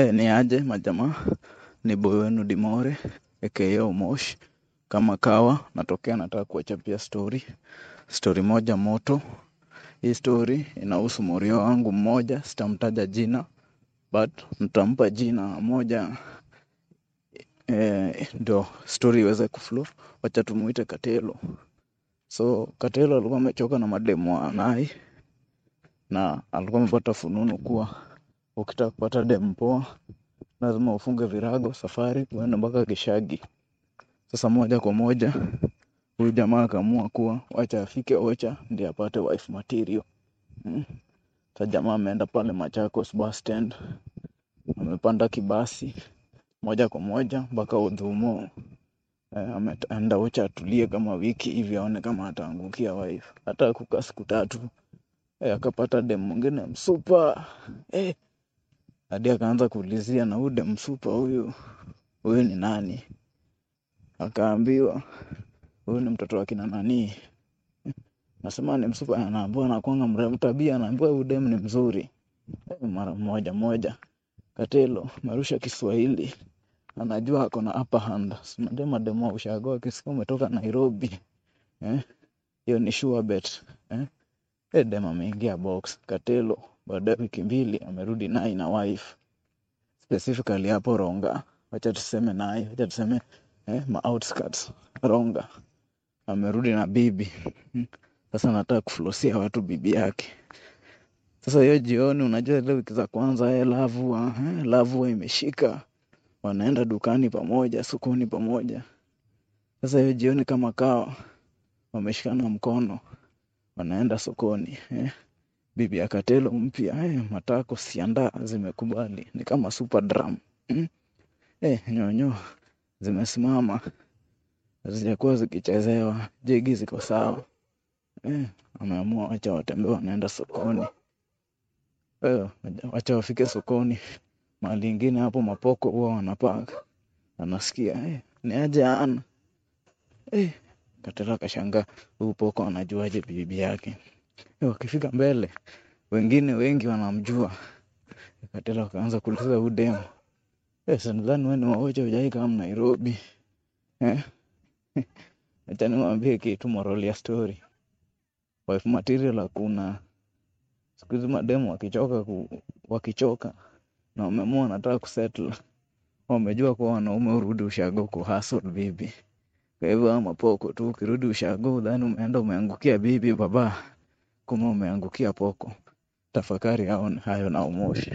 E, ni aje majamaa, ni boy wenu Dimore aka Omosh. Kama kawa natokea, nataka kuwachapia story story moja moto. Hii story inahusu morio wangu mmoja, sitamtaja jina but nitampa jina moja eh, ndio story iweze kuflow. Wacha tumuite Katelo. So Katelo alikuwa amechoka na mademu wa Nai na alikuwa amepata fununu kuwa ukitaka kupata demu poa lazima ufunge virago safari uende mpaka Gishagi. Sasa moja kwa moja huyu jamaa akaamua kuwa wacha afike Ocha ndiye apate wife material. Hmm. Sasa jamaa ameenda pale Machakos bus stand, amepanda kibasi moja kwa moja mpaka Udhumo. Eh, ameenda Ocha atulie kama wiki hivi aone kama ataangukia wife. Hata kukaa siku tatu eh, akapata demu mwingine msupa eh, hadi akaanza kuulizia na ude msupa huyu huyu ni nani? Akaambiwa huyu ni mtoto wa kina nani. Nasema ni msupa, anaambiwa anakuanga mrembo tabia, anaambiwa huyu ni mzuri. Eh, mara moja moja Katelo marusha Kiswahili, anajua ako na upper hand. Unajua mademu wa ushago akisikia umetoka Nairobi eh, hiyo ni sure bet eh. Eh, dem ameingia box. Katelo baada ya wiki mbili amerudi naye na wife specifically hapo Ronga, wacha tuseme naye, wacha tuseme eh, ma outskirts Ronga, amerudi na bibi. Sasa nataka kuflosia watu bibi yake. Sasa hiyo jioni, unajua ile wiki za kwanza eh, lavua eh, lavua imeshika, wanaenda dukani pamoja, sokoni pamoja. Sasa hiyo jioni kama kawa, wameshikana mkono, wanaenda sokoni eh. Bibi ya Katelo mpya eh, matako sianda zimekubali, ni kama super drum. Mm. Eh, nyonyo zimesimama. Hazijakuwa zikichezewa, jegi ziko sawa. Eh, ameamua wacha watembee, wanaenda sokoni. Eh, wacha wafike sokoni. Mahali ingine hapo mapoko huwa wanapaka, anasikia eh, ni aje ana? Eh, Katela akashangaa, huu poko anajuaje bibi yake? Eh, wakifika mbele wengine wengi wanamjua. Katelo wakaanza kuuliza huyu demu, eh, si nadhani wewe ni waoja hujai kama Nairobi eh? Acha niwaambie kitu, moral ya story, wife material hakuna. Siku hizi mademu wakichoka ku, wakichoka na wameamua wanataka kusettle, wamejua kuwa wanaume urudi ushago kuhustle bibi. Kwa hivyo ama poko tu, ukirudi ushago dhani umeenda umeangukia bibi baba, kuma umeangukia poko. Tafakari hayo na umoshi.